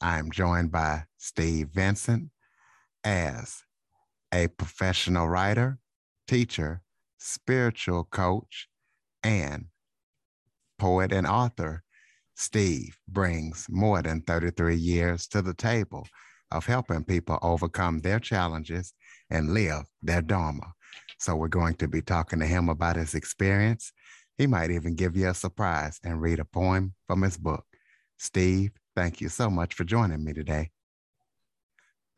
I'm joined by Steve Vincent as a professional writer, teacher, spiritual coach, and poet and author. Steve brings more than 33 years to the table of helping people overcome their challenges and live their Dharma. So, we're going to be talking to him about his experience. He might even give you a surprise and read a poem from his book. Steve, thank you so much for joining me today.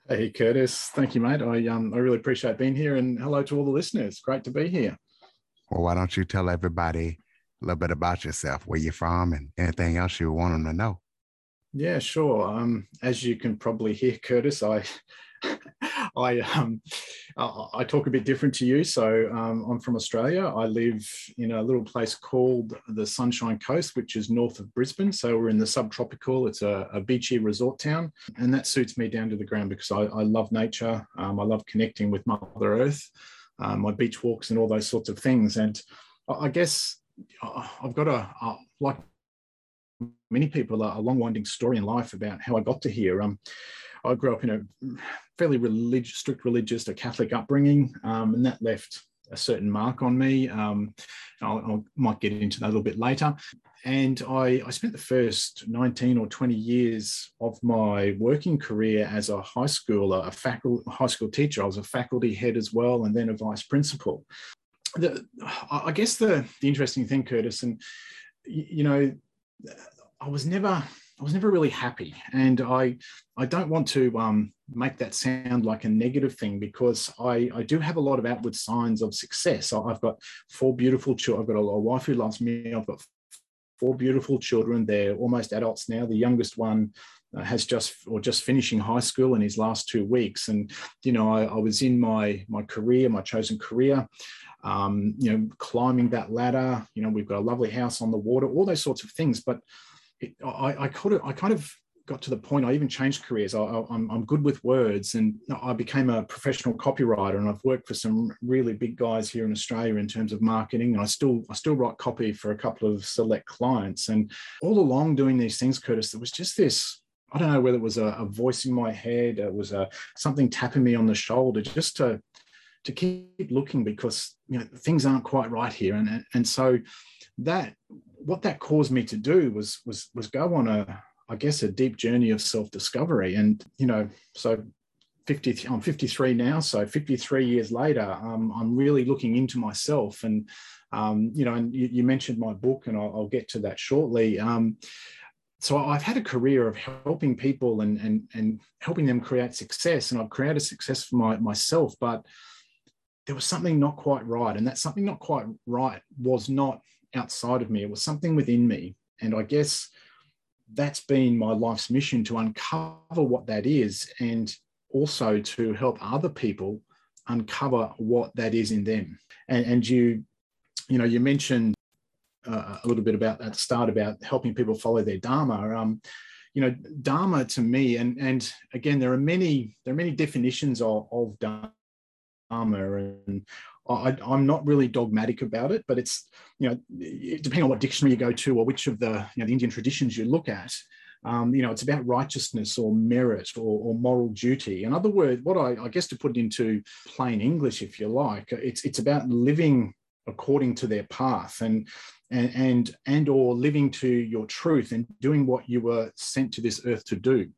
Hey Curtis, thank you, mate. I um I really appreciate being here, and hello to all the listeners. Great to be here. Well, why don't you tell everybody a little bit about yourself, where you're from, and anything else you want them to know? Yeah, sure. Um, as you can probably hear, Curtis, I I um I talk a bit different to you. So um, I'm from Australia. I live in a little place called the Sunshine Coast, which is north of Brisbane. So we're in the subtropical. It's a, a beachy resort town, and that suits me down to the ground because I, I love nature. Um, I love connecting with Mother Earth, um, my beach walks, and all those sorts of things. And I guess I've got a, a like many people a long winding story in life about how I got to here. Um, I grew up in a fairly religious, strict religious, a Catholic upbringing, um, and that left a certain mark on me. Um, I might get into that a little bit later. And I, I, spent the first 19 or 20 years of my working career as a high schooler, a faculty, high school teacher. I was a faculty head as well, and then a vice principal. The, I guess the, the interesting thing, Curtis, and you know, I was never I was never really happy, and I I don't want to um, make that sound like a negative thing because I I do have a lot of outward signs of success. I've got four beautiful children. I've got a, a wife who loves me. I've got four beautiful children. They're almost adults now. The youngest one uh, has just or just finishing high school in his last two weeks, and you know I, I was in my my career, my chosen career. Um, you know, climbing that ladder. You know, we've got a lovely house on the water. All those sorts of things, but it, I, I of I kind of got to the point I even changed careers. I, am I'm good with words, and I became a professional copywriter, and I've worked for some really big guys here in Australia in terms of marketing. And I still I still write copy for a couple of select clients, and all along doing these things, Curtis, there was just this. I don't know whether it was a, a voice in my head, it was a something tapping me on the shoulder, just to to keep looking because you know things aren't quite right here, and and so that what that caused me to do was was was go on a I guess a deep journey of self discovery, and you know, so 50 I'm 53 now, so 53 years later, um, I'm really looking into myself, and um, you know, and you, you, mentioned my book, and I'll, I'll get to that shortly. Um, so I've had a career of helping people and and and helping them create success, and I've created success for my, myself, but there was something not quite right, and that something not quite right was not outside of me. It was something within me. And I guess that's been my life's mission to uncover what that is and also to help other people uncover what that is in them. And, and you, you know, you mentioned uh, a little bit about at the start about helping people follow their dharma. Um, you know, dharma to me, and and again, there are many there are many definitions of, of dharma, and I, am not really dogmatic about it, but it's, you know, depending on what dictionary you go to or which of the, you know, the Indian traditions you look at, um, you know, it's about righteousness or merit or, or moral duty. In other words, what I, I, guess to put it into plain English, if you like, it's it's about living according to their path and and and and or living to your truth and doing what you were sent to this earth to do.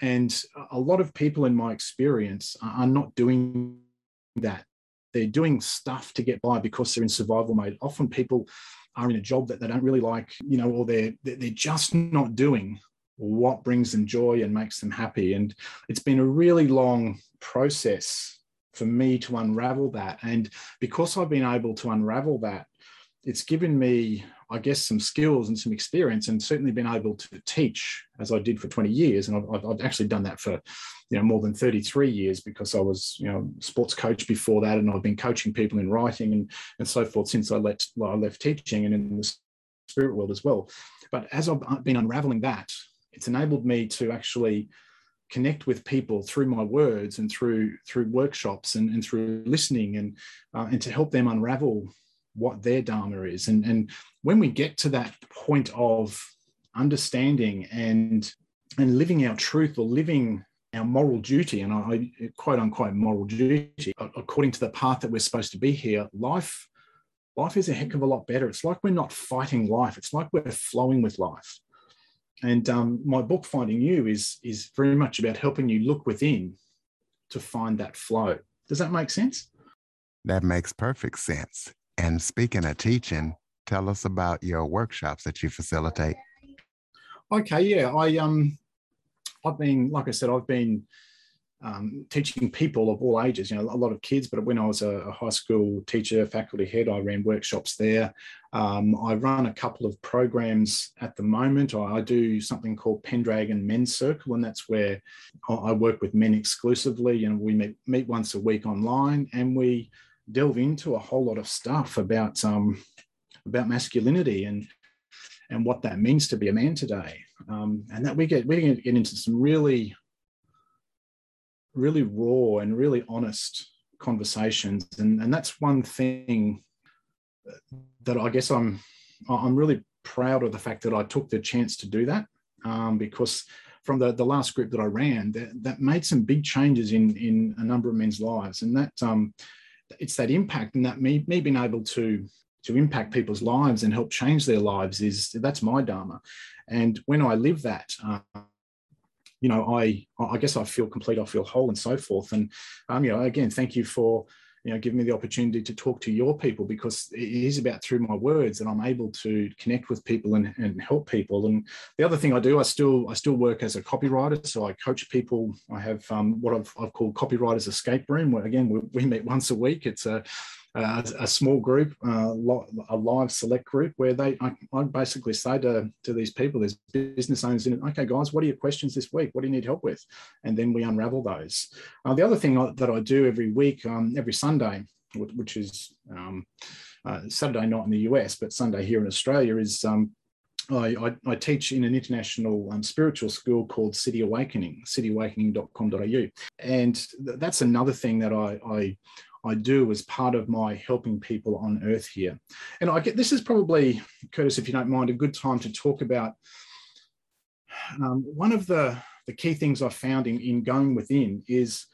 And a lot of people, in my experience, are not doing that they're doing stuff to get by because they're in survival mode. Often people are in a job that they don't really like, you know, or they're they're just not doing what brings them joy and makes them happy. And it's been a really long process for me to unravel that. And because I've been able to unravel that, it's given me, I guess, some skills and some experience, and certainly been able to teach as I did for 20 years. And I've, I've actually done that for, you know, more than 33 years because I was, you know, sports coach before that, and I've been coaching people in writing and and so forth since I left I left teaching and in the spirit world as well. But as I've been unraveling that, it's enabled me to actually connect with people through my words and through through workshops and, and through listening and uh, and to help them unravel what their dharma is. And and when we get to that point of understanding and and living our truth or living our moral duty and I, quote unquote moral duty according to the path that we're supposed to be here life life is a heck of a lot better. It's like we're not fighting life. It's like we're flowing with life. And um, my book finding you is is very much about helping you look within to find that flow. Does that make sense? That makes perfect sense and speaking of teaching, tell us about your workshops that you facilitate. Okay, yeah, I um, I've been like I said, I've been um, teaching people of all ages. You know, a lot of kids, but when I was a, high school teacher, faculty head, I ran workshops there. Um, I run a couple of programs at the moment. I, I, do something called Pendragon Men's Circle, and that's where I work with men exclusively. And you know, we meet meet once a week online, and we delve into a whole lot of stuff about um, about masculinity and and what that means to be a man today. Um, and that we get we get into some really really raw and really honest conversations and and that's one thing that I guess I'm I'm really proud of the fact that I took the chance to do that um, because from the, the last group that I ran that, that made some big changes in in a number of men's lives and that um, it's that impact and that me, me being able to to impact people's lives and help change their lives is that's my dharma. And when i live that uh, you know i i guess i feel complete i feel whole and so forth. And um you know again thank you for you know give me the opportunity to talk to your people because it is about through my words that i'm able to connect with people and, and help people. And the other thing i do i still i still work as a copywriter. So i coach people. I have um, what I've, I've called copywriters escape room where again we, we meet once a week. It's a uh, a small group, uh, a live select group, where they I, I, basically say to, to these people, there's business owners in it. Okay, guys, what are your questions this week? What do you need help with? And then we unravel those. Uh, the other thing that I do every week, um, every Sunday, which is um, uh, Saturday night in the US, but Sunday here in Australia, is um, I, I, teach in an international um, spiritual school called City Awakening, cityawakening.com.au. And th- that's another thing that I, I, I do as part of my helping people on earth here. And I get this is probably, Curtis, if you don't mind, a good time to talk about um, one of the, the key things I've found in, in going within is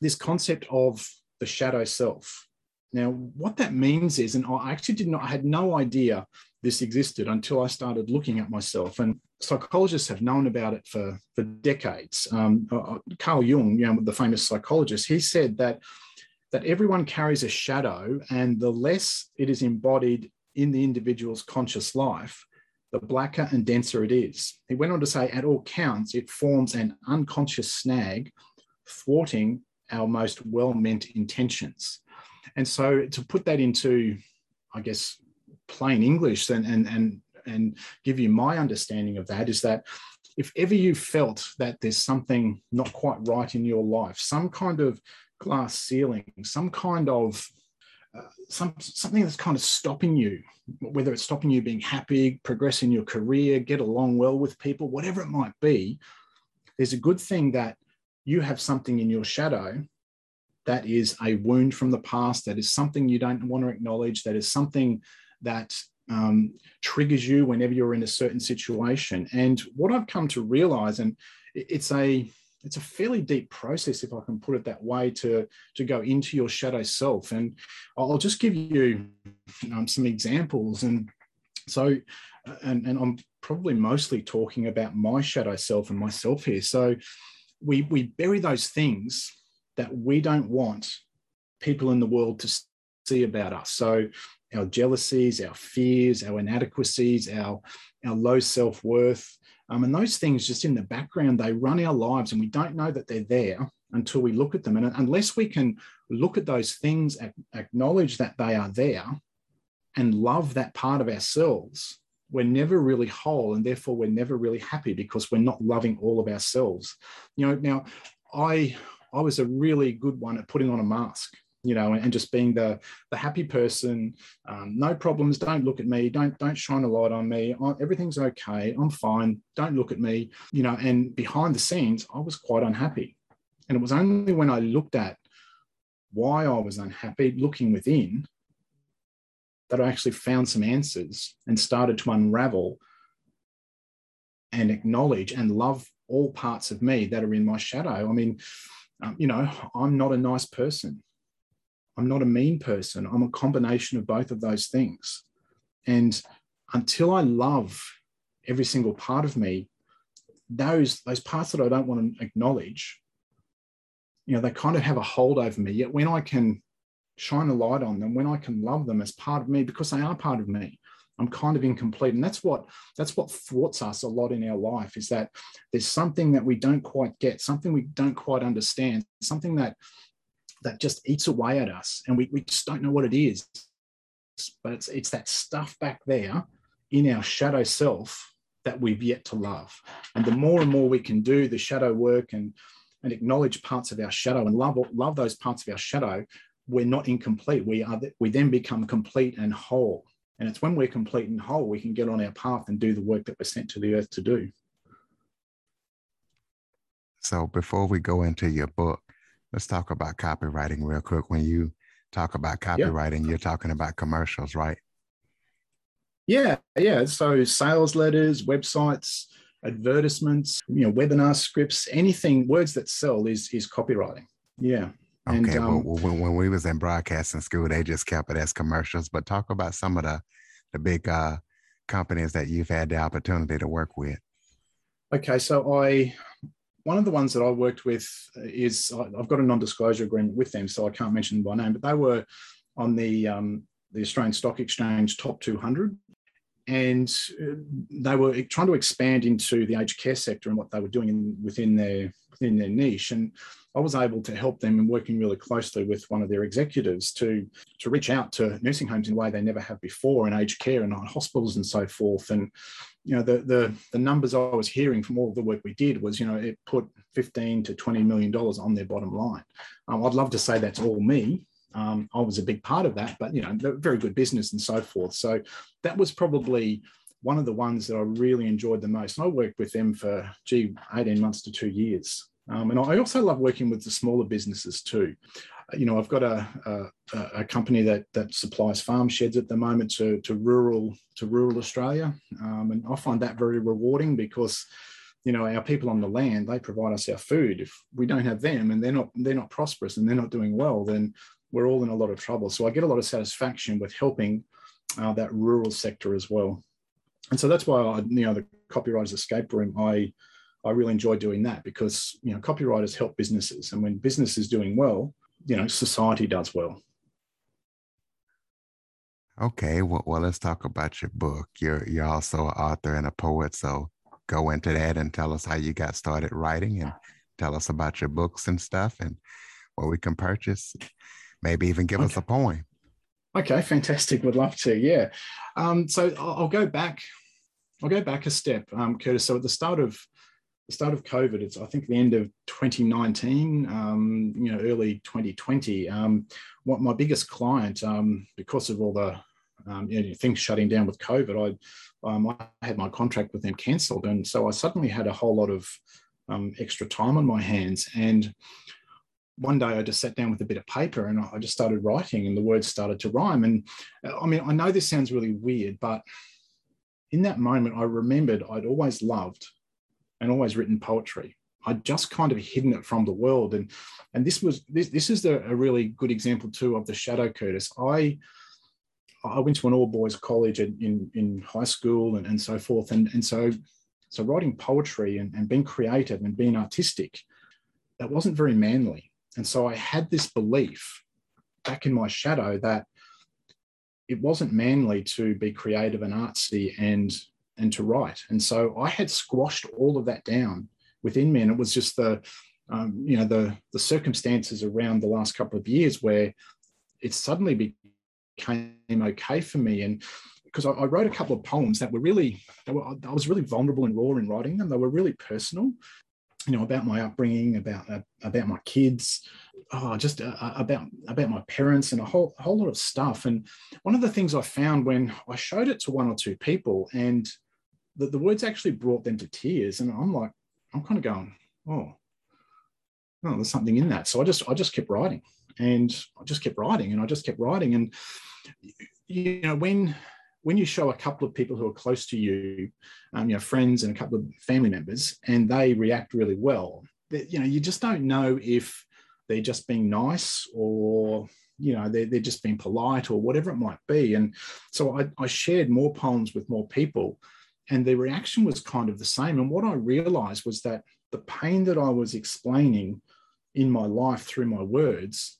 this concept of the shadow self. Now, what that means is, and I actually did not, I had no idea this existed until I started looking at myself. And psychologists have known about it for, for decades. Um, uh, uh, Carl Jung, you know, the famous psychologist, he said that, that everyone carries a shadow, and the less it is embodied in the individual's conscious life, the blacker and denser it is. He went on to say, at all counts, it forms an unconscious snag, thwarting our most well meant intentions. And so, to put that into, I guess, plain English. And, and, and, and give you my understanding of that is that if ever you felt that there's something not quite right in your life, some kind of glass ceiling, some kind of uh, some something that's kind of stopping you, whether it's stopping you being happy, progress in your career, get along well with people, whatever it might be, there's a good thing that you have something in your shadow that is a wound from the past, that is something you don't want to acknowledge, that is something that um, triggers you whenever you're in a certain situation. And what I've come to realize, and it's a it's a fairly deep process, if I can put it that way, to to go into your shadow self. And I'll just give you um, some examples. And so, and, and I'm probably mostly talking about my shadow self and myself here. So we we bury those things that we don't want people in the world to see about us. So our jealousies, our fears, our inadequacies, our, our low self worth. Um, and those things just in the background, they run our lives and we don't know that they're there until we look at them. And unless we can look at those things, acknowledge that they are there, and love that part of ourselves, we're never really whole and therefore we're never really happy because we're not loving all of ourselves. You know, now I I was a really good one at putting on a mask you know, and, just being the the happy person. Um, no problems. Don't look at me. Don't don't shine a light on me. I, everything's okay. I'm fine. Don't look at me. You know, and behind the scenes, I was quite unhappy. And it was only when I looked at why I was unhappy, looking within, that I actually found some answers and started to unravel and acknowledge and love all parts of me that are in my shadow. I mean, um, you know, I'm not a nice person. I'm not a mean person. I'm a combination of both of those things. And until I love every single part of me, those, those parts that I don't want to acknowledge, you know, they kind of have a hold over me. Yet when I can shine a light on them, when I can love them as part of me, because they are part of me, I'm kind of incomplete. And that's what that's what thwarts us a lot in our life is that there's something that we don't quite get, something we don't quite understand, something that that just eats away at us and we, we just don't know what it is. But it's it's that stuff back there in our shadow self that we've yet to love. And the more and more we can do the shadow work and and acknowledge parts of our shadow and love love those parts of our shadow we're not incomplete. We are we then become complete and whole. And it's when we're complete and whole we can get on our path and do the work that we're sent to the earth to do. So before we go into your book let's talk about copywriting real quick. When you talk about copywriting, yeah. you're talking about commercials, right? Yeah, yeah. So sales letters, websites, advertisements, you know, webinar scripts, anything words that sell is is copywriting. Yeah. Okay. And, um, well, when, when we was in broadcasting school, they just kept it as commercials. But talk about some of the the big uh, companies that you've had the opportunity to work with. Okay, so I one of the ones that I worked with is I've got a non-disclosure agreement with them, so I can't mention them by name, but they were on the um, the Australian Stock Exchange top 200, and uh, they were trying to expand into the aged care sector and what they were doing in, within their within their niche. And I was able to help them in working really closely with one of their executives to to reach out to nursing homes in a way they never have before, in aged care and hospitals and so forth, and you know the, the the numbers I was hearing from all the work we did was you know it put 15 to 20 million dollars on their bottom line. Um, I'd love to say that's all me. Um, I was a big part of that, but you know very good business and so forth. So that was probably one of the ones that I really enjoyed the most. And I worked with them for gee 18 months to two years. Um, and I also love working with the smaller businesses too you know, I've got a, a, a, company that that supplies farm sheds at the moment to, to rural to rural Australia, um, and I find that very rewarding because, you know, our people on the land they provide us our food. If we don't have them and they're not they're not prosperous and they're not doing well, then we're all in a lot of trouble. So I get a lot of satisfaction with helping uh, that rural sector as well, and so that's why I, you know the copywriters escape room I. I really enjoy doing that because you know copywriters help businesses, and when business is doing well, you know society does well. Okay well, well let's talk about your book. You're you're also an author and a poet so go into that and tell us how you got started writing and tell us about your books and stuff and where we can purchase maybe even give okay. us a poem. Okay fantastic. Would love to yeah. Um, so I'll, I'll, go back i'll go back a step um, curtis. So at the start of the start of COVID, it's I think the end of 2019, um, you know, early 2020. Um, what my biggest client, um, because of all the um, you know, things shutting down with COVID, I, um, I had my contract with them cancelled, and so I suddenly had a whole lot of um, extra time on my hands. And one day I just sat down with a bit of paper and I just started writing, and the words started to rhyme. And uh, I mean, I know this sounds really weird, but in that moment, I remembered I'd always loved and always written poetry. I'd just kind of hidden it from the world. And, and this was this, this is a really good example too of the shadow Curtis. I I went to an all boys college in, in, in high school and, and so forth. And, and so so writing poetry and, and being creative and being artistic, that wasn't very manly. And so I had this belief back in my shadow that it wasn't manly to be creative and artsy and and to write. And so I had squashed all of that down within me. And it was just the, um, you know, the, the circumstances around the last couple of years where it suddenly became okay for me. And because I, I, wrote a couple of poems that were really, were, I was really vulnerable and raw in writing them. They were really personal, you know, about my upbringing, about uh, about my kids, oh, just uh, uh, about about my parents, and a whole whole lot of stuff. And one of the things I found when I showed it to one or two people, and the, the words actually brought them to tears, and I'm like, I'm kind of going, oh, oh, there's something in that. So I just I just kept writing, and I just kept writing, and I just kept writing, and you know when when you show a couple of people who are close to you, um, you know, friends and a couple of family members, and they react really well, that, you know, you just don't know if they're just being nice or you know they're, they're just being polite or whatever it might be and so I, I shared more poems with more people and the reaction was kind of the same and what i realized was that the pain that i was explaining in my life through my words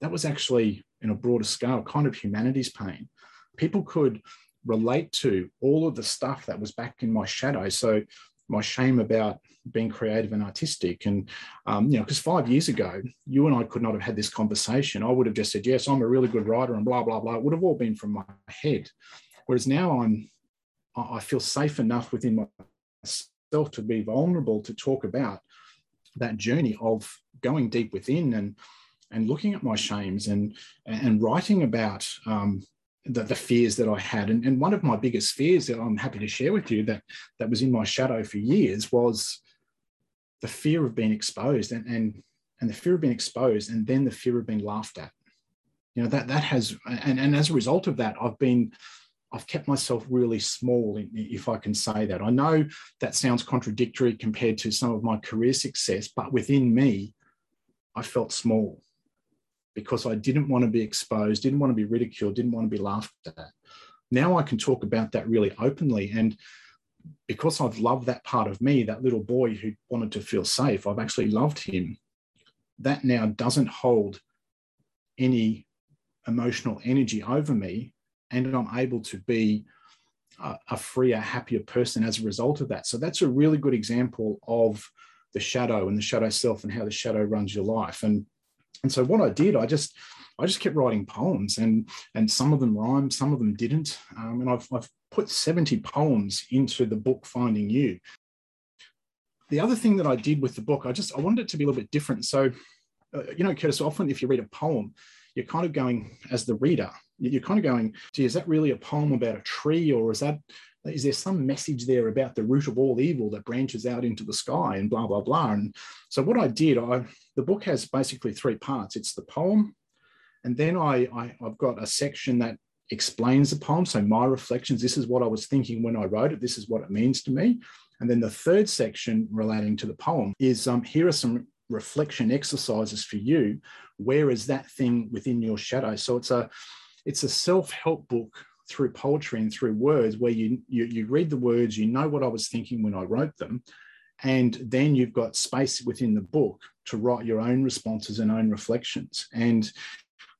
that was actually in a broader scale kind of humanity's pain people could relate to all of the stuff that was back in my shadow. So my shame about being creative and artistic. And, um, you know, because five years ago, you and I could not have had this conversation. I would have just said, yes, I'm a really good writer and blah, blah, blah. It would have all been from my head. Whereas now I'm, I feel safe enough within myself to be vulnerable to talk about that journey of going deep within and, and looking at my shames and, and writing about um, the, the fears that I had. And, and one of my biggest fears that I'm happy to share with you that, that was in my shadow for years was the fear of being exposed and, and, and the fear of being exposed and then the fear of being laughed at. You know, that, that has, and, and as a result of that, I've been, I've kept myself really small, if I can say that. I know that sounds contradictory compared to some of my career success, but within me, I felt small because I didn't want to be exposed, didn't want to be ridiculed, didn't want to be laughed at. Now I can talk about that really openly. And because I've loved that part of me, that little boy who wanted to feel safe, I've actually loved him. That now doesn't hold any emotional energy over me. And I'm able to be a, a freer, happier person as a result of that. So that's a really good example of the shadow and the shadow self and how the shadow runs your life. And and so what I did, I just I just kept writing poems, and and some of them rhymed, some of them didn't. Um, and I've I've put 70 poems into the book Finding You. The other thing that I did with the book, I just I wanted it to be a little bit different. So, uh, you know, Curtis, often if you read a poem, you're kind of going as the reader, you're kind of going, gee, is that really a poem about a tree, or is that is there some message there about the root of all evil that branches out into the sky and blah blah blah? And so what i did i the book has basically three parts. It's the poem and then I, I i've got a section that explains the poem. So my reflections this is what i was thinking when i wrote it. This is what it means to me. And then the third section relating to the poem is um, here are some reflection exercises for you where is that thing within your shadow so it's a it's a self-help book through poetry and through words where you, you, you read the words, you know what I was thinking when I wrote them, and then you've got space within the book to write your own responses and own reflections. And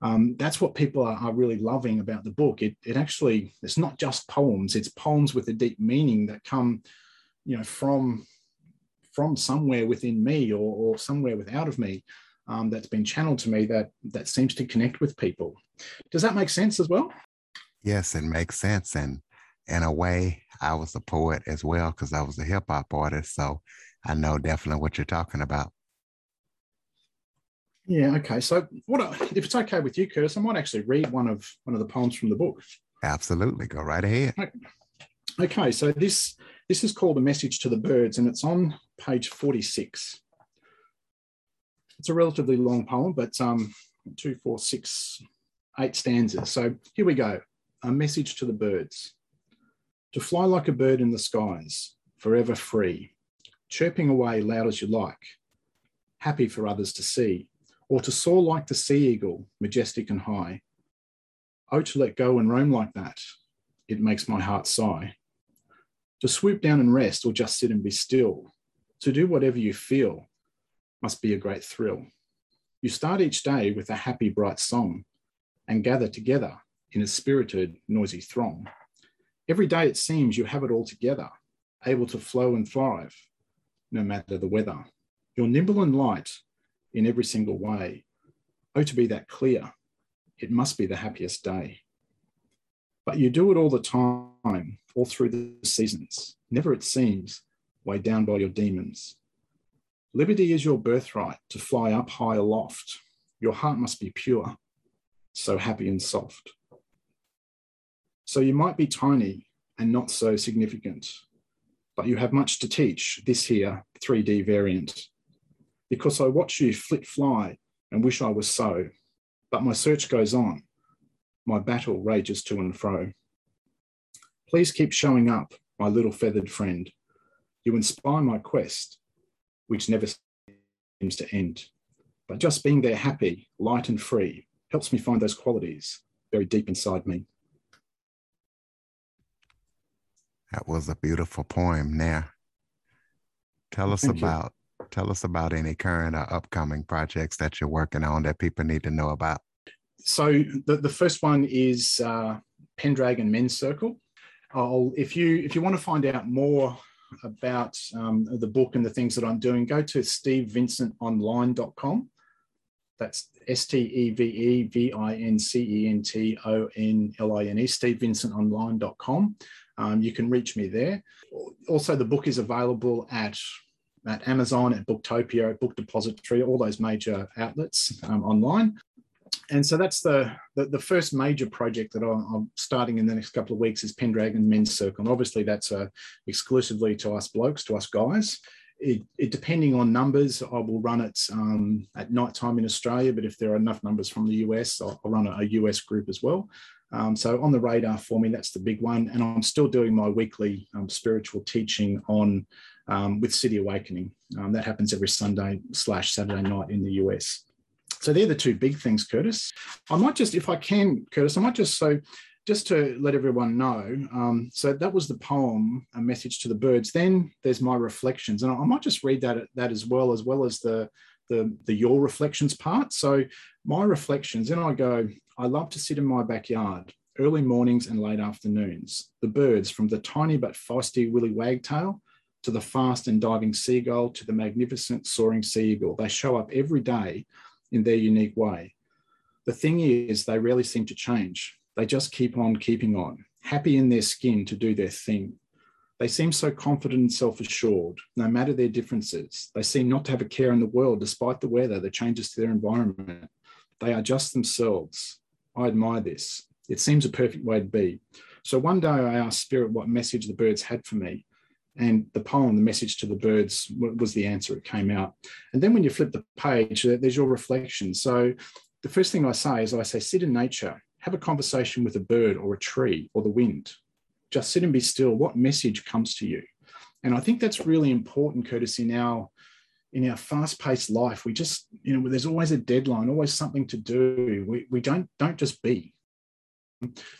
um, that's what people are, are, really loving about the book. It, it actually, it's not just poems, it's poems with a deep meaning that come, you know, from, from somewhere within me or, or somewhere without of me um, that's been channeled to me that, that seems to connect with people. Does that make sense as well? Yes, it makes sense. And in a way, I was a poet as well because I was a hip hop artist. So I know definitely what you're talking about. Yeah. Okay. So, what if it's okay with you, Curtis? I might actually read one of one of the poems from the book. Absolutely. Go right ahead. Okay. So this this is called a message to the birds, and it's on page forty six. It's a relatively long poem, but um, two, four, six, eight stanzas. So here we go a message to the birds to fly like a bird in the skies, forever free, chirping away loud as you like, happy for others to see, or to soar like the sea eagle, majestic and high. Oh, to let go and roam like that, it makes my heart sigh. To swoop down and rest, or just sit and be still, to do whatever you feel, must be a great thrill. You start each day with a happy, bright song and gather together in a spirited, noisy throng. Every day it seems you have it all together, able to flow and thrive, no matter the weather. You're nimble and light in every single way. Oh, to be that clear, it must be the happiest day. But you do it all the time, all through the seasons. Never, it seems, weighed down by your demons. Liberty is your birthright to fly up high aloft. Your heart must be pure, so happy and soft. So you might be tiny and not so significant, but you have much to teach this here 3D variant. Because I watch you flit fly and wish I was so, but my search goes on. My battle rages to and fro. Please keep showing up, my little feathered friend. You inspire my quest, which never seems to end. But just being there happy, light, and free helps me find those qualities very deep inside me. That was a beautiful poem there. Tell us Thank about you. tell us about any current or upcoming projects that you're working on that people need to know about. So the, the first one is uh, Pendragon Men's Circle. I'll, if you if you want to find out more about um, the book and the things that I'm doing, go to stevevincentonline.com. That's S T E V E V I N C E N T O N L I N E, stevevincentonline.com. Um, you can reach me there. Also, the book is available at at Amazon, at Booktopia, at Book Depository, all those major outlets um, online. And so that's the, the, the first major project that I'm starting in the next couple of weeks is Pendragon Men's Circle. And obviously, that's uh, exclusively to us blokes, to us guys. It, it, depending on numbers, I will run it um, at night time in Australia. But if there are enough numbers from the US, I'll, I'll run a, a, US group as well. Um, so on the radar for me, that's the big one. And I'm still doing my weekly um, spiritual teaching on um, with City Awakening. Um, that happens every Sunday slash Saturday night in the US. So they're the two big things, Curtis. I might just, if I can, Curtis, I might just so just to let everyone know. Um, so that was the poem, a message to the birds. Then there's my reflections, and I might just read that that as well, as well as the the the your reflections part. So my reflections, then I go. I love to sit in my backyard, early mornings and late afternoons. The birds, from the tiny but feisty willy wagtail to the fast and diving seagull to the magnificent soaring sea eagle, they show up every day in their unique way. The thing is, they rarely seem to change. They just keep on keeping on, happy in their skin to do their thing. They seem so confident and self assured, no matter their differences. They seem not to have a care in the world despite the weather, the changes to their environment. They are just themselves. I admire this. It seems a perfect way to be. So one day I asked Spirit what message the birds had for me. And the poem, The Message to the Birds, was the answer. It came out. And then when you flip the page, there's your reflection. So the first thing I say is I say, sit in nature, have a conversation with a bird or a tree or the wind. Just sit and be still. What message comes to you? And I think that's really important, Curtis, in our in our fast-paced life. We just, you know, there's always a deadline, always something to do. We, we don't don't just be.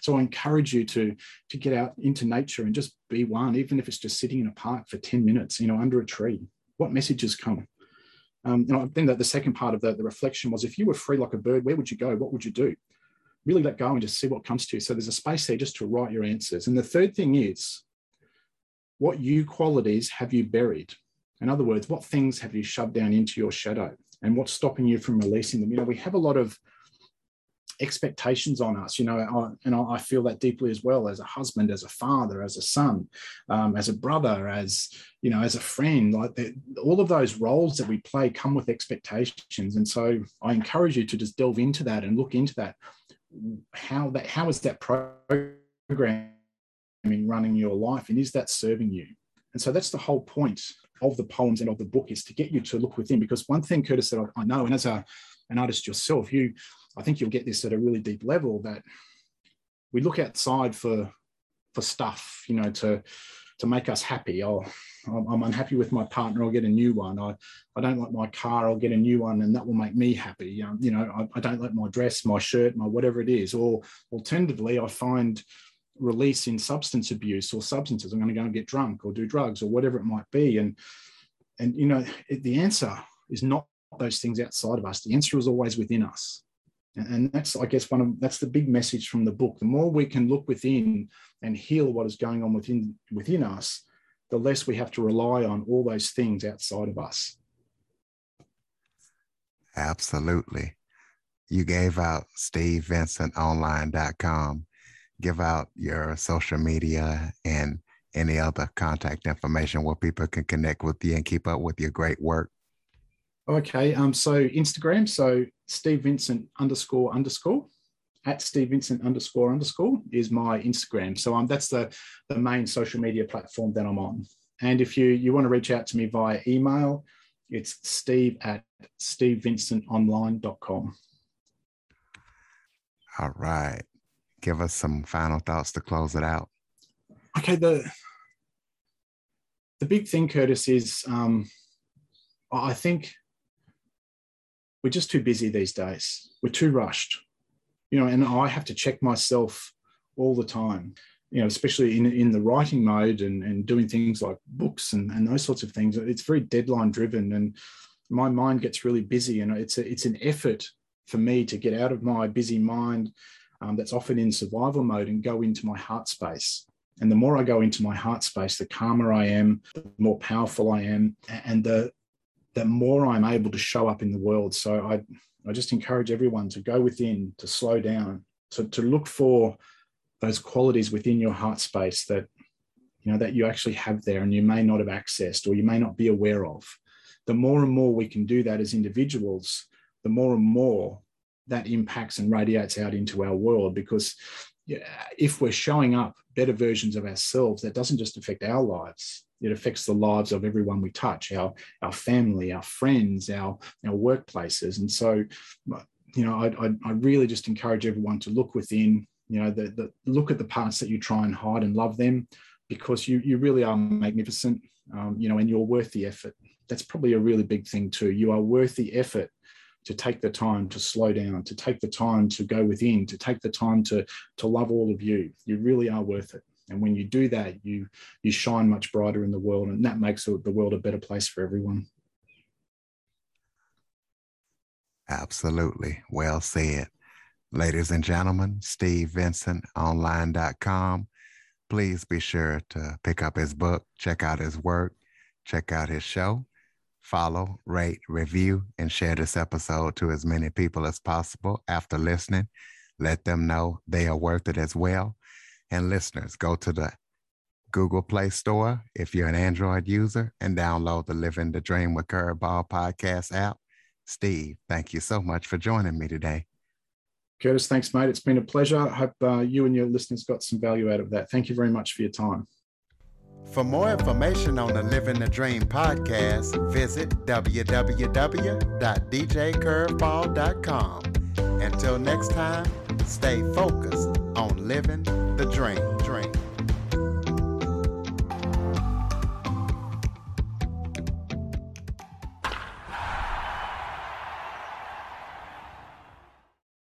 So I encourage you to to get out into nature and just be one, even if it's just sitting in a park for 10 minutes, you know, under a tree. What messages come? Um, and then the, the second part of the, the reflection was if you were free like a bird, where would you go? What would you do? Really let go and just see what comes to you. So there's a space there just to write your answers. And the third thing is what you qualities have you buried? In other words, what things have you shoved down into your shadow and what's stopping you from releasing them? You know, we have a lot of expectations on us, you know, I, and I feel that deeply as well as a husband, as a father, as a son, um, as a brother, as, you know, as a friend, like the, all of those roles that we play come with expectations. And so I encourage you to just delve into that and look into that. How that, how is that programming running your life and is that serving you? And so that's the whole point of the poems and of the book is to get you to look within because one thing curtis that i, I know and as a, an artist yourself you I think you'll get this at a really deep level that we look outside for for stuff, you know, to to make us happy. Oh, I'm unhappy with my partner. I'll get a new one. I, I don't like my car. I'll get a new one, and that will make me happy. Um, you know, I, I don't like my dress, my shirt, my whatever it is. Or alternatively, I find release in substance abuse or substances. I'm going to go and get drunk or do drugs or whatever it might be. And and you know, it, the answer is not those things outside of us. The answer is always within us and that's i guess one of that's the big message from the book the more we can look within and heal what is going on within within us the less we have to rely on all those things outside of us absolutely you gave out stevevincentonline.com give out your social media and any other contact information where people can connect with you and keep up with your great work? Okay. Um, so Instagram, so Steve Vincent underscore underscore at Steve Vincent underscore underscore is my Instagram. So um, that's the, the main social media platform that I'm on. And if you, you want to reach out to me via email, it's steve at stevevincentonline.com. All right. Give us some final thoughts to close it out. Okay. The, the big thing, Curtis, is um, I think we're just too busy these days. We're too rushed, you know, and I have to check myself all the time, you know, especially in, in the writing mode and, and doing things like books and, and those sorts of things. It's very deadline driven and my mind gets really busy and it's a, it's an effort for me to get out of my busy mind um, that's often in survival mode and go into my heart space. And the more I go into my heart space, the calmer I am, the more powerful I am, and the the more I'm able to show up in the world. So I, I just encourage everyone to go within, to slow down, to, to look for those qualities within your heart space that you know that you actually have there and you may not have accessed or you may not be aware of. The more and more we can do that as individuals, the more and more that impacts and radiates out into our world because if we're showing up better versions of ourselves, that doesn't just affect our lives, it affects the lives of everyone we touch, our, our family, our friends, our, our workplaces. And so, you know, I, I, really just encourage everyone to look within, you know, the, the look at the parts that you try and hide and love them because you, you really are magnificent, um, you know, and you're worth the effort. That's probably a really big thing too. You are worth the effort to take the time to slow down, to take the time to go within, to take the time to, to love all of you. You really are worth it. And when you do that, you you shine much brighter in the world, and that makes the world a better place for everyone. Absolutely. Well said. Ladies and gentlemen, SteveVincentOnline.com. Please be sure to pick up his book, check out his work, check out his show follow, rate, review, and share this episode to as many people as possible after listening. Let them know they are worth it as well. And listeners, go to the Google Play Store if you're an Android user and download the Living the Dream with Curveball podcast app. Steve, thank you so much for joining me today. Curtis, thanks, mate. It's been a pleasure. I hope uh, you and your listeners got some value out of that. Thank you very much for your time. For more information on the Living the Dream podcast, visit www.djcurveball.com. Until next time, stay focused on living the dream. dream.